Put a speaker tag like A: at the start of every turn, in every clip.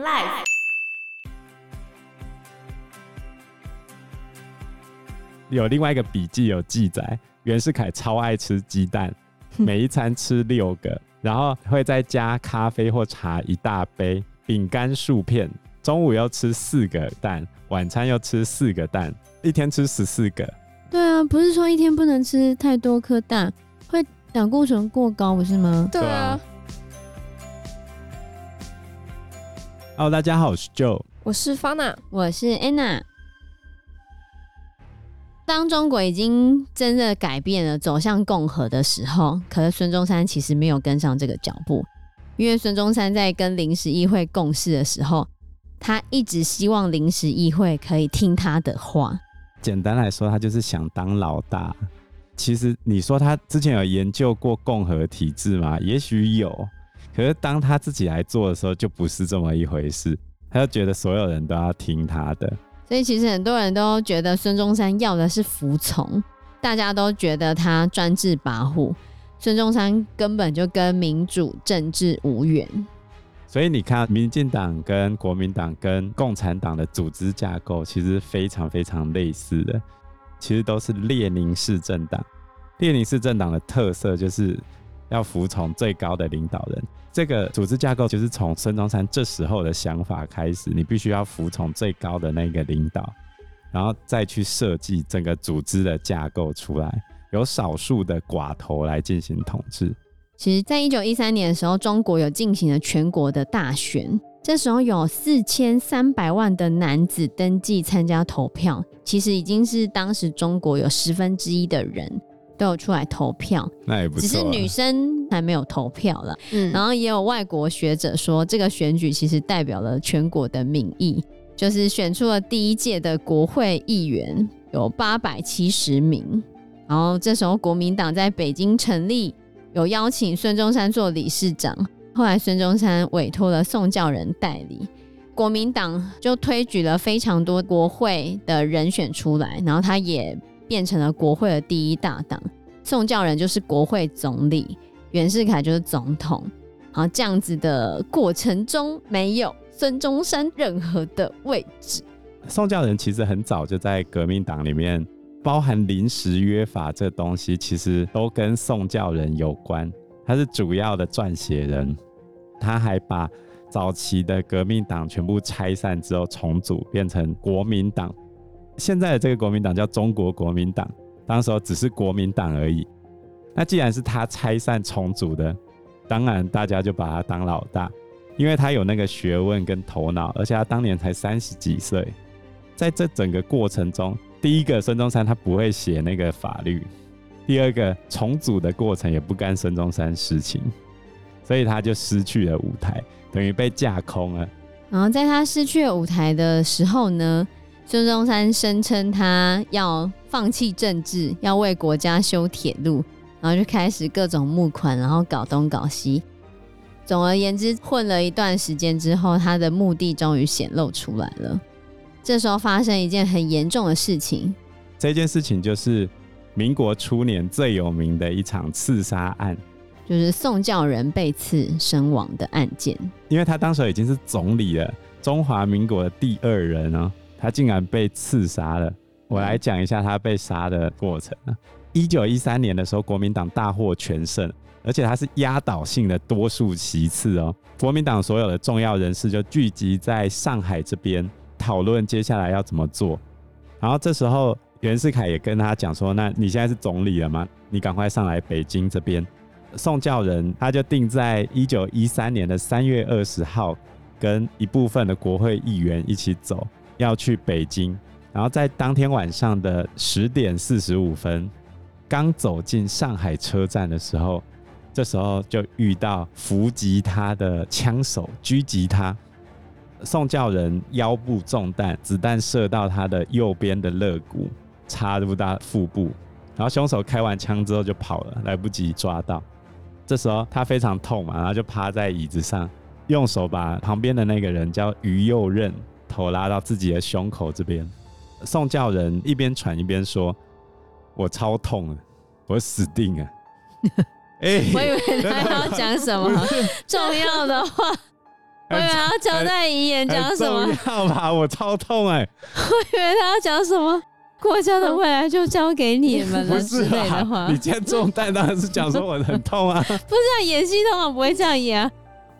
A: Life。
B: 有另外一个笔记有记载，袁世凯超爱吃鸡蛋，每一餐吃六个，然后会再加咖啡或茶一大杯，饼干数片，中午要吃四个蛋，晚餐要吃四个蛋，一天吃十四个。
C: 对啊，不是说一天不能吃太多颗蛋，会胆固醇过高，不是吗？
D: 对啊。
B: Hello，大家好，我是 Joe，
D: 我是 Fana，
C: 我是 Anna。当中国已经真的改变了，走向共和的时候，可是孙中山其实没有跟上这个脚步，因为孙中山在跟临时议会共事的时候，他一直希望临时议会可以听他的话。
B: 简单来说，他就是想当老大。其实你说他之前有研究过共和体制吗？也许有，可是当他自己来做的时候，就不是这么一回事。他就觉得所有人都要听他的。
C: 所以其实很多人都觉得孙中山要的是服从，大家都觉得他专制跋扈，孙中山根本就跟民主政治无缘。
B: 所以你看，民进党跟国民党跟共产党的组织架构其实非常非常类似的，其实都是列宁式政党。列宁式政党的特色就是要服从最高的领导人。这个组织架构就是从孙中山这时候的想法开始，你必须要服从最高的那个领导，然后再去设计整个组织的架构出来，由少数的寡头来进行统治。
C: 其实，在一九一三年的时候，中国有进行了全国的大选，这时候有四千三百万的男子登记参加投票，其实已经是当时中国有十分之一的人。都有出来投票，
B: 那也不错。
C: 只是女生还没有投票了。嗯，然后也有外国学者说，这个选举其实代表了全国的民意，就是选出了第一届的国会议员有八百七十名。然后这时候国民党在北京成立，有邀请孙中山做理事长。后来孙中山委托了宋教仁代理，国民党就推举了非常多国会的人选出来，然后他也。变成了国会的第一大党，宋教仁就是国会总理，袁世凯就是总统。然后这样子的过程中，没有孙中山任何的位置。
B: 宋教仁其实很早就在革命党里面，包含临时约法这东西，其实都跟宋教仁有关。他是主要的撰写人，他还把早期的革命党全部拆散之后重组，变成国民党。现在的这个国民党叫中国国民党，当时候只是国民党而已。那既然是他拆散重组的，当然大家就把他当老大，因为他有那个学问跟头脑，而且他当年才三十几岁。在这整个过程中，第一个孙中山他不会写那个法律，第二个重组的过程也不干孙中山事情，所以他就失去了舞台，等于被架空了。
C: 然后在他失去了舞台的时候呢，孙中山声称他要放弃政治，要为国家修铁路，然后就开始各种募款，然后搞东搞西。总而言之，混了一段时间之后，他的目的终于显露出来了。这时候发生一件很严重的事情，
B: 这件事情就是民国初年最有名的一场刺杀案，
C: 就是宋教仁被刺身亡的案件。
B: 因为他当时已经是总理了，中华民国的第二人哦。他竟然被刺杀了。我来讲一下他被杀的过程。一九一三年的时候，国民党大获全胜，而且他是压倒性的多数席次哦。国民党所有的重要人士就聚集在上海这边讨论接下来要怎么做。然后这时候袁世凯也跟他讲说：“那你现在是总理了吗？你赶快上来北京这边。”宋教仁他就定在一九一三年的三月二十号，跟一部分的国会议员一起走。要去北京，然后在当天晚上的十点四十五分，刚走进上海车站的时候，这时候就遇到伏击他的枪手狙击他。宋教仁腰部中弹，子弹射到他的右边的肋骨，插入到腹部，然后凶手开完枪之后就跑了，来不及抓到。这时候他非常痛嘛，然后就趴在椅子上，用手把旁边的那个人叫于右任。头拉到自己的胸口这边，宋教仁一边喘一边说：“我超痛了，我死定了。” 哎，
C: 我以为他要讲什么重要的话。我以为他要交代遗言讲什么？
B: 要吧，我超痛哎、欸！
C: 我以为他要讲什么？国家的未来就交给你们了之类的话。
B: 你今天中弹当然是讲说我很痛啊！不是
C: 啊，演戏通常不会这样演啊！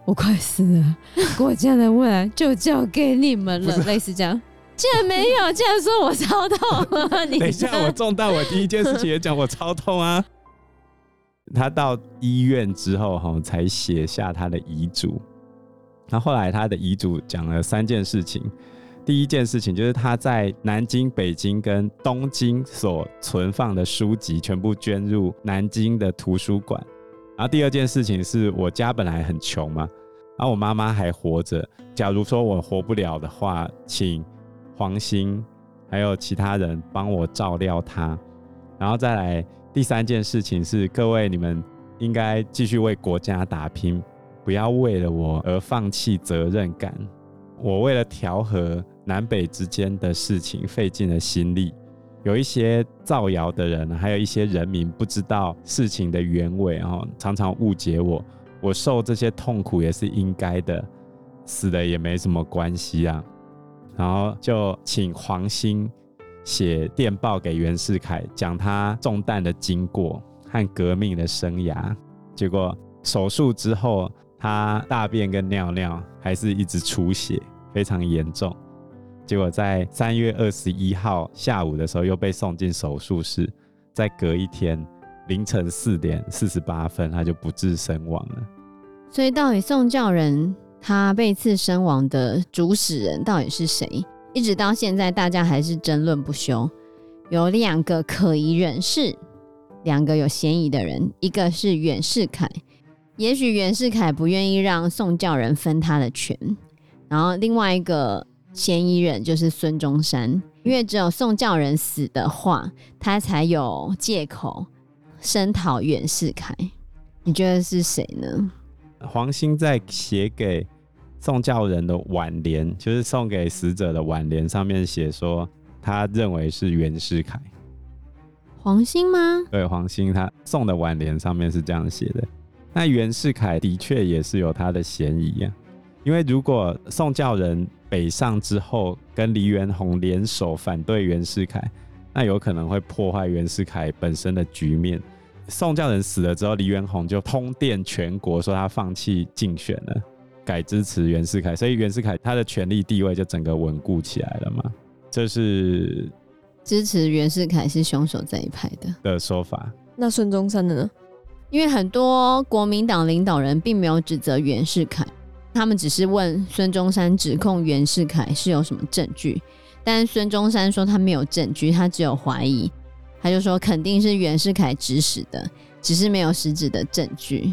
C: 我快死了，国家的未来就交给你们了，类似这样。竟然没有，竟然说我超痛啊！你
B: 等一下，我中弹，我第一件事情也讲我超痛啊！他到医院之后哈，才写下他的遗嘱。那后来他的遗嘱讲了三件事情。第一件事情就是他在南京、北京跟东京所存放的书籍全部捐入南京的图书馆。然后第二件事情是我家本来很穷嘛，然后我妈妈还活着。假如说我活不了的话，请黄兴还有其他人帮我照料她。然后再来第三件事情是，各位你们应该继续为国家打拼，不要为了我而放弃责任感。我为了调和南北之间的事情费尽了心力，有一些造谣的人，还有一些人民不知道事情的原委，然后常常误解我，我受这些痛苦也是应该的，死了也没什么关系啊。然后就请黄兴写电报给袁世凯，讲他中弹的经过和革命的生涯。结果手术之后，他大便跟尿尿还是一直出血，非常严重。结果在三月二十一号下午的时候，又被送进手术室。再隔一天凌晨四点四十八分，他就不治身亡了。
C: 所以，到底宋教仁他被刺身亡的主使人到底是谁？一直到现在，大家还是争论不休。有两个可疑人士，两个有嫌疑的人，一个是袁世凯。也许袁世凯不愿意让宋教仁分他的权，然后另外一个嫌疑人就是孙中山，因为只有宋教仁死的话，他才有借口声讨袁世凯。你觉得是谁呢？
B: 黄兴在写给宋教仁的挽联，就是送给死者的挽联，上面写说他认为是袁世凯。
C: 黄兴吗？
B: 对，黄兴他送的挽联上面是这样写的。那袁世凯的确也是有他的嫌疑啊，因为如果宋教仁北上之后跟黎元洪联手反对袁世凯，那有可能会破坏袁世凯本身的局面。宋教仁死了之后，黎元洪就通电全国说他放弃竞选了，改支持袁世凯，所以袁世凯他的权力地位就整个稳固起来了嘛。这是
C: 支持袁世凯是凶手这一派的
B: 的说法。
A: 那孙中山的呢？
C: 因为很多国民党领导人并没有指责袁世凯，他们只是问孙中山指控袁世凯是有什么证据，但孙中山说他没有证据，他只有怀疑，他就说肯定是袁世凯指使的，只是没有实质的证据。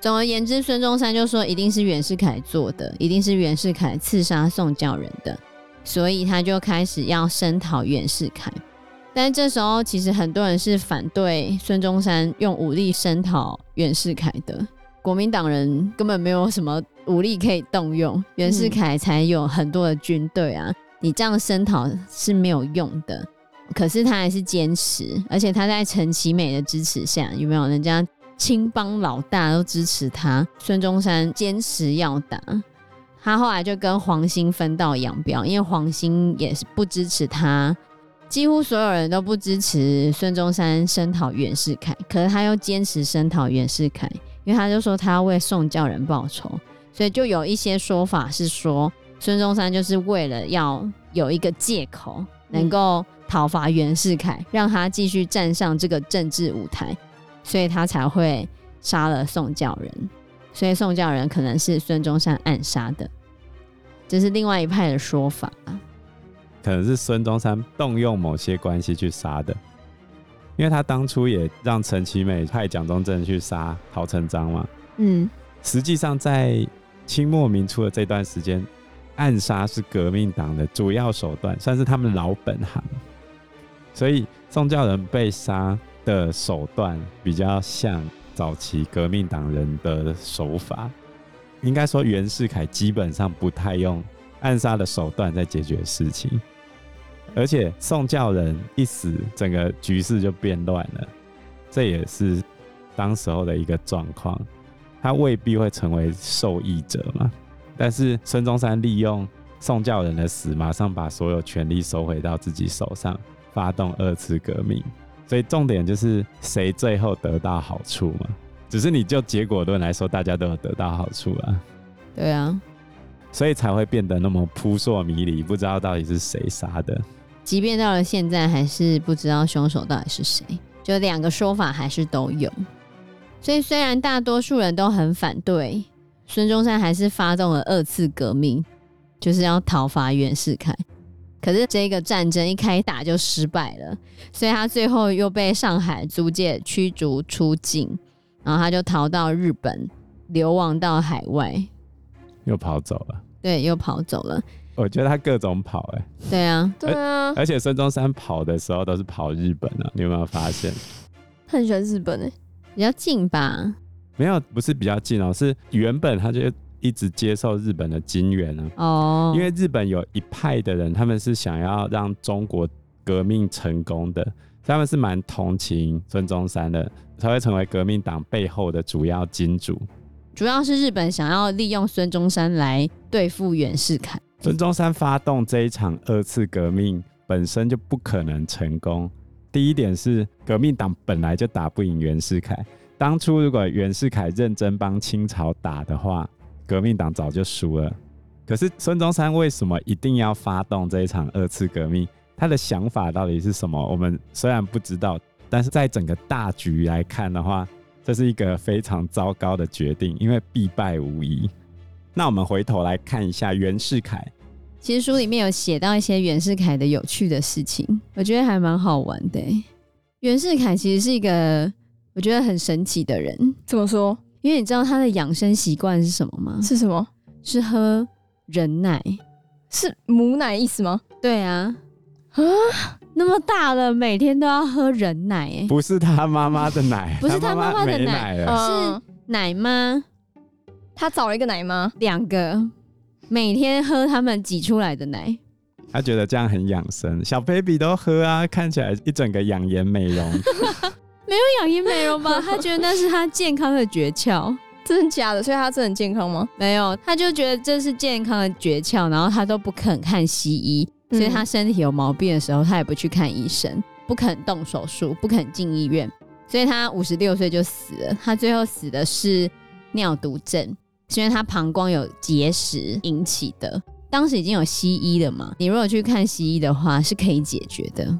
C: 总而言之，孙中山就说一定是袁世凯做的，一定是袁世凯刺杀宋教仁的，所以他就开始要声讨袁世凯。但这时候，其实很多人是反对孙中山用武力声讨袁世凯的。国民党人根本没有什么武力可以动用，袁世凯才有很多的军队啊！你这样声讨是没有用的。可是他还是坚持，而且他在陈其美的支持下，有没有？人家青帮老大都支持他，孙中山坚持要打。他后来就跟黄兴分道扬镳，因为黄兴也是不支持他。几乎所有人都不支持孙中山声讨袁世凯，可是他又坚持声讨袁世凯，因为他就说他要为宋教仁报仇，所以就有一些说法是说孙中山就是为了要有一个借口，能够讨伐袁世凯，让他继续站上这个政治舞台，所以他才会杀了宋教仁，所以宋教仁可能是孙中山暗杀的，这是另外一派的说法。
B: 可能是孙中山动用某些关系去杀的，因为他当初也让陈其美派蒋中正去杀陶成章嘛。嗯，实际上在清末民初的这段时间，暗杀是革命党的主要手段，算是他们老本行。所以宋教仁被杀的手段比较像早期革命党人的手法。应该说袁世凯基本上不太用暗杀的手段在解决事情。而且宋教仁一死，整个局势就变乱了，这也是当时候的一个状况。他未必会成为受益者嘛。但是孙中山利用宋教仁的死，马上把所有权力收回到自己手上，发动二次革命。所以重点就是谁最后得到好处嘛？只是你就结果论来说，大家都有得到好处啊。
C: 对啊，
B: 所以才会变得那么扑朔迷离，不知道到底是谁杀的。
C: 即便到了现在，还是不知道凶手到底是谁，就两个说法还是都有。所以虽然大多数人都很反对，孙中山还是发动了二次革命，就是要讨伐袁世凯。可是这个战争一开打就失败了，所以他最后又被上海租界驱逐出境，然后他就逃到日本，流亡到海外，
B: 又跑走了。
C: 对，又跑走了。
B: 我觉得他各种跑、欸，哎，
C: 对啊，
A: 对啊，
B: 而且孙中山跑的时候都是跑日本啊，你有没有发现？
A: 他很喜欢日本、欸，哎，
C: 比较近吧？
B: 没有，不是比较近哦、喔，是原本他就一直接受日本的金援啊。
C: 哦，
B: 因为日本有一派的人，他们是想要让中国革命成功的，他们是蛮同情孙中山的，才会成为革命党背后的主要金主。
C: 主要是日本想要利用孙中山来对付袁世凯。
B: 孙中山发动这一场二次革命本身就不可能成功。第一点是革命党本来就打不赢袁世凯。当初如果袁世凯认真帮清朝打的话，革命党早就输了。可是孙中山为什么一定要发动这一场二次革命？他的想法到底是什么？我们虽然不知道，但是在整个大局来看的话，这是一个非常糟糕的决定，因为必败无疑。那我们回头来看一下袁世凯。
C: 其实书里面有写到一些袁世凯的有趣的事情，我觉得还蛮好玩的。袁世凯其实是一个我觉得很神奇的人。
A: 怎么说？
C: 因为你知道他的养生习惯是什么吗？
A: 是什么？
C: 是喝人奶，
A: 是母奶意思吗？
C: 对啊，啊，那么大了，每天都要喝人奶，
B: 不是他妈妈的奶，
C: 不是他妈妈的奶，
B: 奶
C: 是奶妈。
A: 他找了一个奶妈，
C: 两个，每天喝他们挤出来的奶。
B: 他觉得这样很养生，小 baby 都喝啊，看起来一整个养颜美容。
C: 没有养颜美容吧？他觉得那是他健康的诀窍，
A: 真的假的？所以他真的很健康吗？
C: 没有，他就觉得这是健康的诀窍，然后他都不肯看西医，所以他身体有毛病的时候，他也不去看医生，不肯动手术，不肯进医院，所以他五十六岁就死了。他最后死的是尿毒症。是因为他膀胱有结石引起的，当时已经有西医了嘛？你如果去看西医的话，是可以解决的。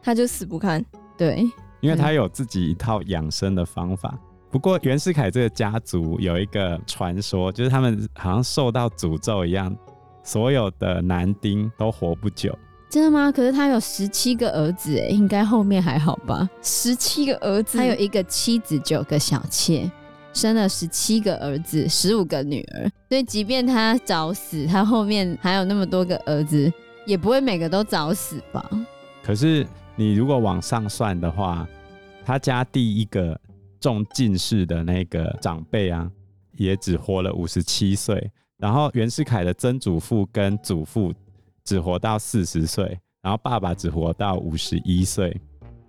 A: 他就死不看，
C: 对，
B: 因为他有自己一套养生的方法。不过袁世凯这个家族有一个传说，就是他们好像受到诅咒一样，所有的男丁都活不久。
C: 真的吗？可是他有十七个儿子，哎，应该后面还好吧？
A: 十七个儿子，
C: 他有一个妻子，九个小妾。生了十七个儿子，十五个女儿，所以即便他早死，他后面还有那么多个儿子，也不会每个都早死吧？
B: 可是你如果往上算的话，他家第一个中进士的那个长辈啊，也只活了五十七岁，然后袁世凯的曾祖父跟祖父只活到四十岁，然后爸爸只活到五十一岁。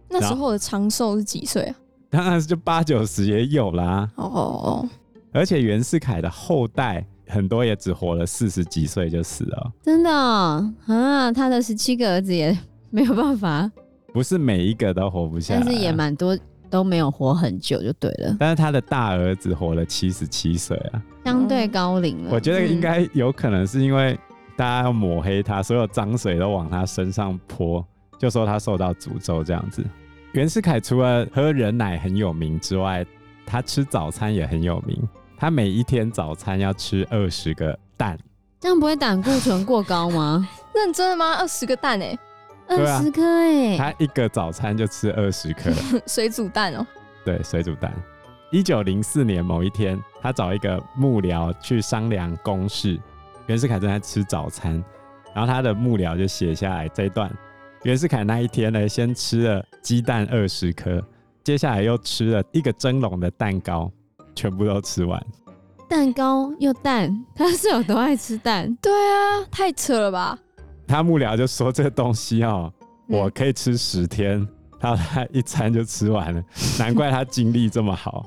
A: 那时候的长寿是几岁啊？
B: 当然是就八九十也有啦。
A: 哦哦哦！
B: 而且袁世凯的后代很多也只活了四十几岁就死了。
C: 真的啊？他的十七个儿子也没有办法。
B: 不是每一个都活不下来，
C: 但是也蛮多都没有活很久就对了。
B: 但是他的大儿子活了七十七岁啊，
C: 相对高龄了。
B: 我觉得应该有可能是因为大家要抹黑他，所有脏水都往他身上泼，就说他受到诅咒这样子。袁世凯除了喝人奶很有名之外，他吃早餐也很有名。他每一天早餐要吃二十个蛋，
C: 这样不会胆固醇过高吗？
A: 认真的吗？二十个蛋哎，
C: 二十颗哎，
B: 他一个早餐就吃二十颗
A: 水煮蛋哦。
B: 对，水煮蛋。一九零四年某一天，他找一个幕僚去商量公事，袁世凯正在吃早餐，然后他的幕僚就写下来这一段。袁世凯那一天呢，先吃了鸡蛋二十颗，接下来又吃了一个蒸笼的蛋糕，全部都吃完。
C: 蛋糕又蛋，他是有多爱吃蛋？
A: 对啊，太扯了吧！
B: 他幕僚就说这个东西哦，我可以吃十天，然后他一餐就吃完了，难怪他精力这么好。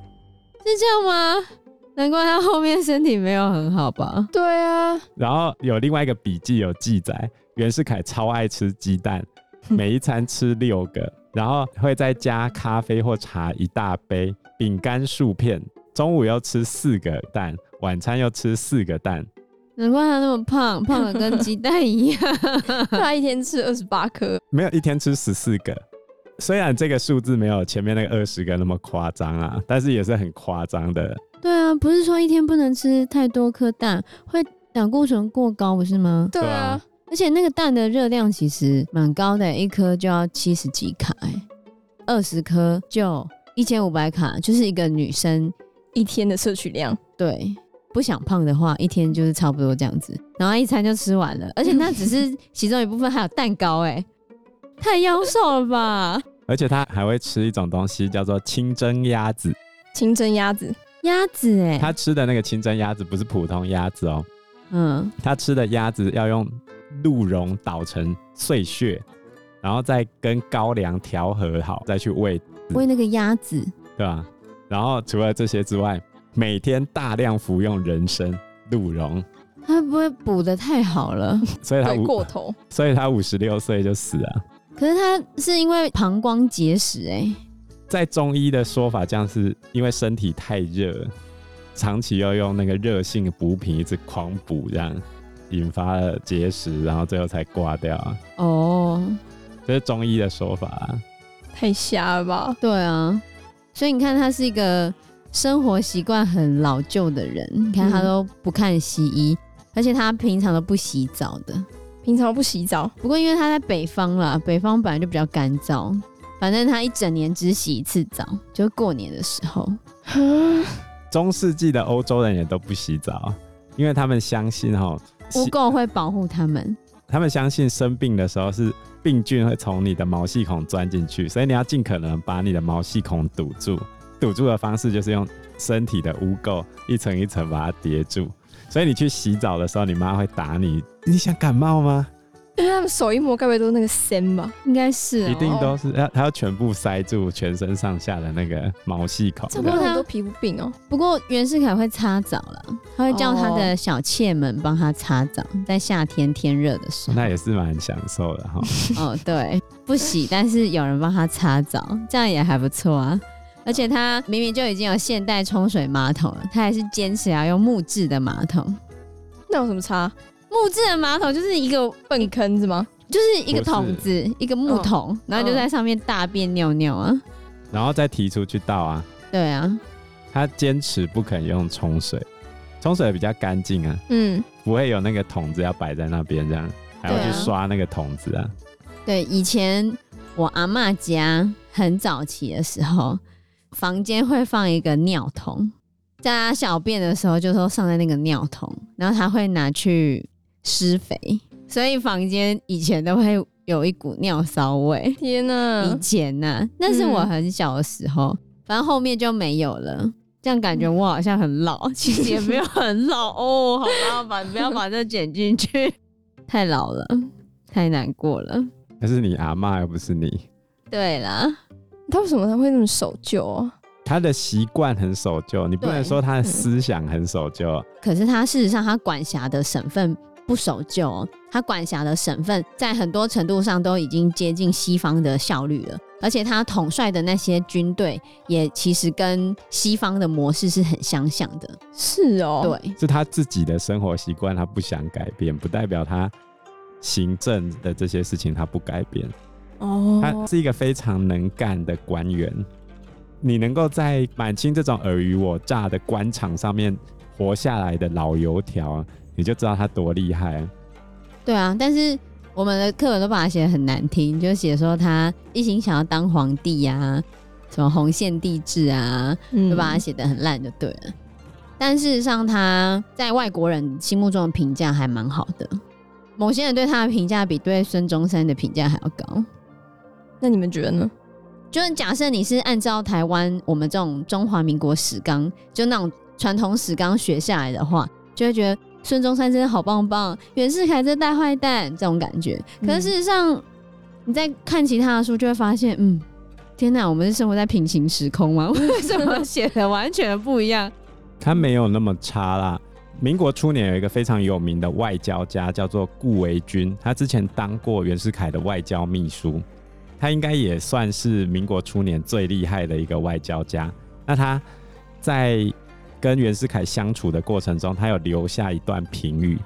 C: 是这样吗？难怪他后面身体没有很好吧？
A: 对啊，
B: 然后有另外一个笔记有记载，袁世凯超爱吃鸡蛋，每一餐吃六个，然后会再加咖啡或茶一大杯，饼干数片，中午要吃四个蛋，晚餐要吃四个蛋。
C: 难怪他那么胖，胖的跟鸡蛋一样。
A: 他一天吃二十八颗，
B: 没有一天吃十四个。虽然这个数字没有前面那个二十个那么夸张啊，但是也是很夸张的。
C: 对啊，不是说一天不能吃太多颗蛋，会胆固醇过高，不是吗？
A: 对啊，
C: 而且那个蛋的热量其实蛮高的，一颗就要七十几卡，二十颗就一千五百卡，就是一个女生
A: 一天的摄取量。
C: 对。不想胖的话，一天就是差不多这样子，然后一餐就吃完了，而且那只是 其中一部分，还有蛋糕，哎，太妖瘦了吧！
B: 而且他还会吃一种东西，叫做清蒸鸭子。
A: 清蒸鸭子，
C: 鸭子，哎，
B: 他吃的那个清蒸鸭子不是普通鸭子哦，
C: 嗯，
B: 他吃的鸭子要用鹿茸捣成碎屑，然后再跟高粱调和好，再去喂
C: 喂那个鸭子，
B: 对吧？然后除了这些之外。每天大量服用人参、鹿茸，
C: 他不会补的太好了，
B: 所以他
A: 过头，
B: 所以他五十六岁就死了。
C: 可是他是因为膀胱结石哎、欸，
B: 在中医的说法，这样是因为身体太热，长期要用那个热性补品一直狂补，这样引发了结石，然后最后才挂掉。
C: 哦，
B: 这是中医的说法，
A: 太瞎了吧？
C: 对啊，所以你看他是一个。生活习惯很老旧的人，你看他都不看西医，嗯，而且他平常都不洗澡的，
A: 平常都不洗澡。
C: 不过因为他在北方啦，北方本来就比较干燥，反正他一整年只洗一次澡，就是过年的时候。
B: 中世纪的欧洲人也都不洗澡，因为他们相信哈，
C: 污垢会保护他们。
B: 他们相信生病的时候是病菌会从你的毛细孔钻进去，所以你要尽可能把你的毛细孔堵住。堵住的方式就是用身体的污垢一层一层把它叠住，所以你去洗澡的时候，你妈会打你。你想感冒吗？
A: 因为他们手一摸，该不会都是那个砷吧？
C: 应该是、喔，
B: 一定都是要，它要全部塞住全身上下的那个毛细孔。
A: 这不很多皮肤病哦、喔。
C: 不过袁世凯会擦澡了，他会叫他的小妾们帮他擦澡，在夏天天热的时候，
B: 那也是蛮享受的哈。
C: 哦，对，不洗，但是有人帮他擦澡，这样也还不错啊。而且他明明就已经有现代冲水马桶了，他还是坚持要用木质的马桶。
A: 那有什么差？
C: 木质的马桶就是一个
A: 粪坑是吗？
C: 就是一个桶子，一个木桶，哦，然后就在上面大便尿尿啊，
B: 然后再提出去倒啊。
C: 对啊，
B: 他坚持不肯用冲水，冲水比较干净啊。
A: 嗯，
B: 不会有那个桶子要摆在那边这样，还要去刷那个桶子啊。
C: 对，以前我阿嬷家很早期的时候。房间会放一个尿桶，在他小便的时候，就说上在那个尿桶，然后他会拿去施肥，所以房间以前都会有一股尿骚味。
A: 天哪！
C: 以前呢、啊，那是我很小的时候、嗯，反正后面就没有了。这样感觉我好像很老，其实也没有很老哦。好吧，把不要把这剪进去，太老了，太难过了。
B: 那是你阿嬷，又不是你。
C: 对啦。
A: 他为什么他会那么守旧啊？
B: 他的习惯很守旧，你不能说他的思想很守旧、嗯。
C: 可是他事实上，他管辖的省份不守旧，他管辖的省份在很多程度上都已经接近西方的效率了，而且他统帅的那些军队也其实跟西方的模式是很相像的。
A: 是哦，
C: 对，
B: 是他自己的生活习惯，他不想改变，不代表他行政的这些事情他不改变。
A: 哦，
B: 他是一个非常能干的官员。你能够在满清这种尔虞我诈的官场上面活下来的老油条，你就知道他多厉害。
C: 对啊，但是我们的课本都把他写的很难听，就写说他一心想要当皇帝啊，什么红线帝制啊，就把他写的很烂就对了。嗯。但事实上，他在外国人心目中的评价还蛮好的，某些人对他的评价比对孙中山的评价还要高。
A: 那你们觉得呢？
C: 就是假设你是按照台湾我们这种中华民国史纲，就那种传统史纲学下来的话，就会觉得孙中山真的好棒棒，袁世凯这大坏蛋这种感觉。可是事实上，你在看其他的书，就会发现，嗯，天哪，我们是生活在平行时空吗？为什么写的完全不一样？
B: 他没有那么差啦。民国初年有一个非常有名的外交家，叫做顾维钧，他之前当过袁世凯的外交秘书，他应该也算是民国初年最厉害的一个外交家。那他在跟袁世凯相处的过程中，他有留下一段评语，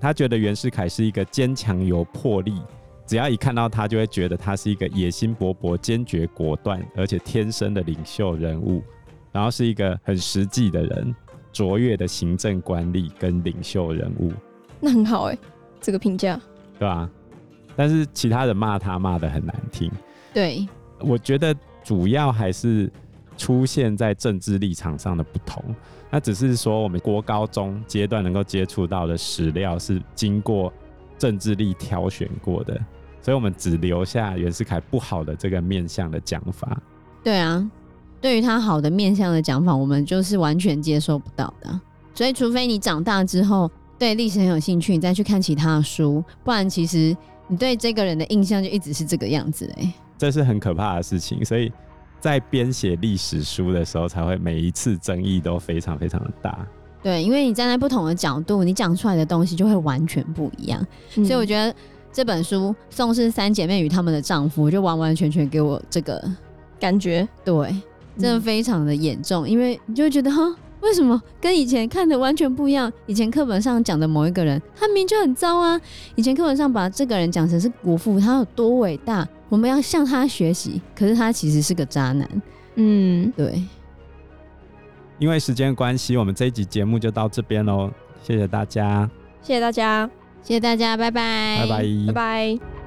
B: 他觉得袁世凯是一个坚强有魄力，只要一看到他，就会觉得他是一个野心勃勃、坚决果断，而且天生的领袖人物，然后是一个很实际的人。卓越的行政管理跟领袖人物，
A: 那很好哎、欸，这个评价，
B: 对吧？但是其他人骂他骂的很难听。
C: 对，
B: 我觉得主要还是出现在政治立场上的不同。那只是说我们国高中阶段能够接触到的史料是经过政治力挑选过的，所以我们只留下袁世凯不好的这个面向的讲法。
C: 对啊。对于他好的面向的讲法，我们就是完全接受不到的。所以，除非你长大之后对历史很有兴趣，你再去看其他的书，不然其实你对这个人的印象就一直是这个样子。哎，
B: 这是很可怕的事情。所以在编写历史书的时候，才会每一次争议都非常非常的大。
C: 对，因为你站在不同的角度，你讲出来的东西就会完全不一样。嗯、所以，我觉得这本书《宋氏三姐妹与她们的丈夫》就完完全全给我这个
A: 感觉。
C: 对。真的非常的严重，因为你就会觉得哈，为什么跟以前看的完全不一样？以前课本上讲的某一个人，他明明就很糟啊！以前课本上把这个人讲成是国父，他有多伟大，我们要向他学习。可是他其实是个渣男。嗯，对。
B: 因为时间关系，我们这一集节目就到这边喽。谢谢大家，
A: 谢谢大家，
C: 谢谢大家，拜拜，
B: 拜拜，
A: 拜拜。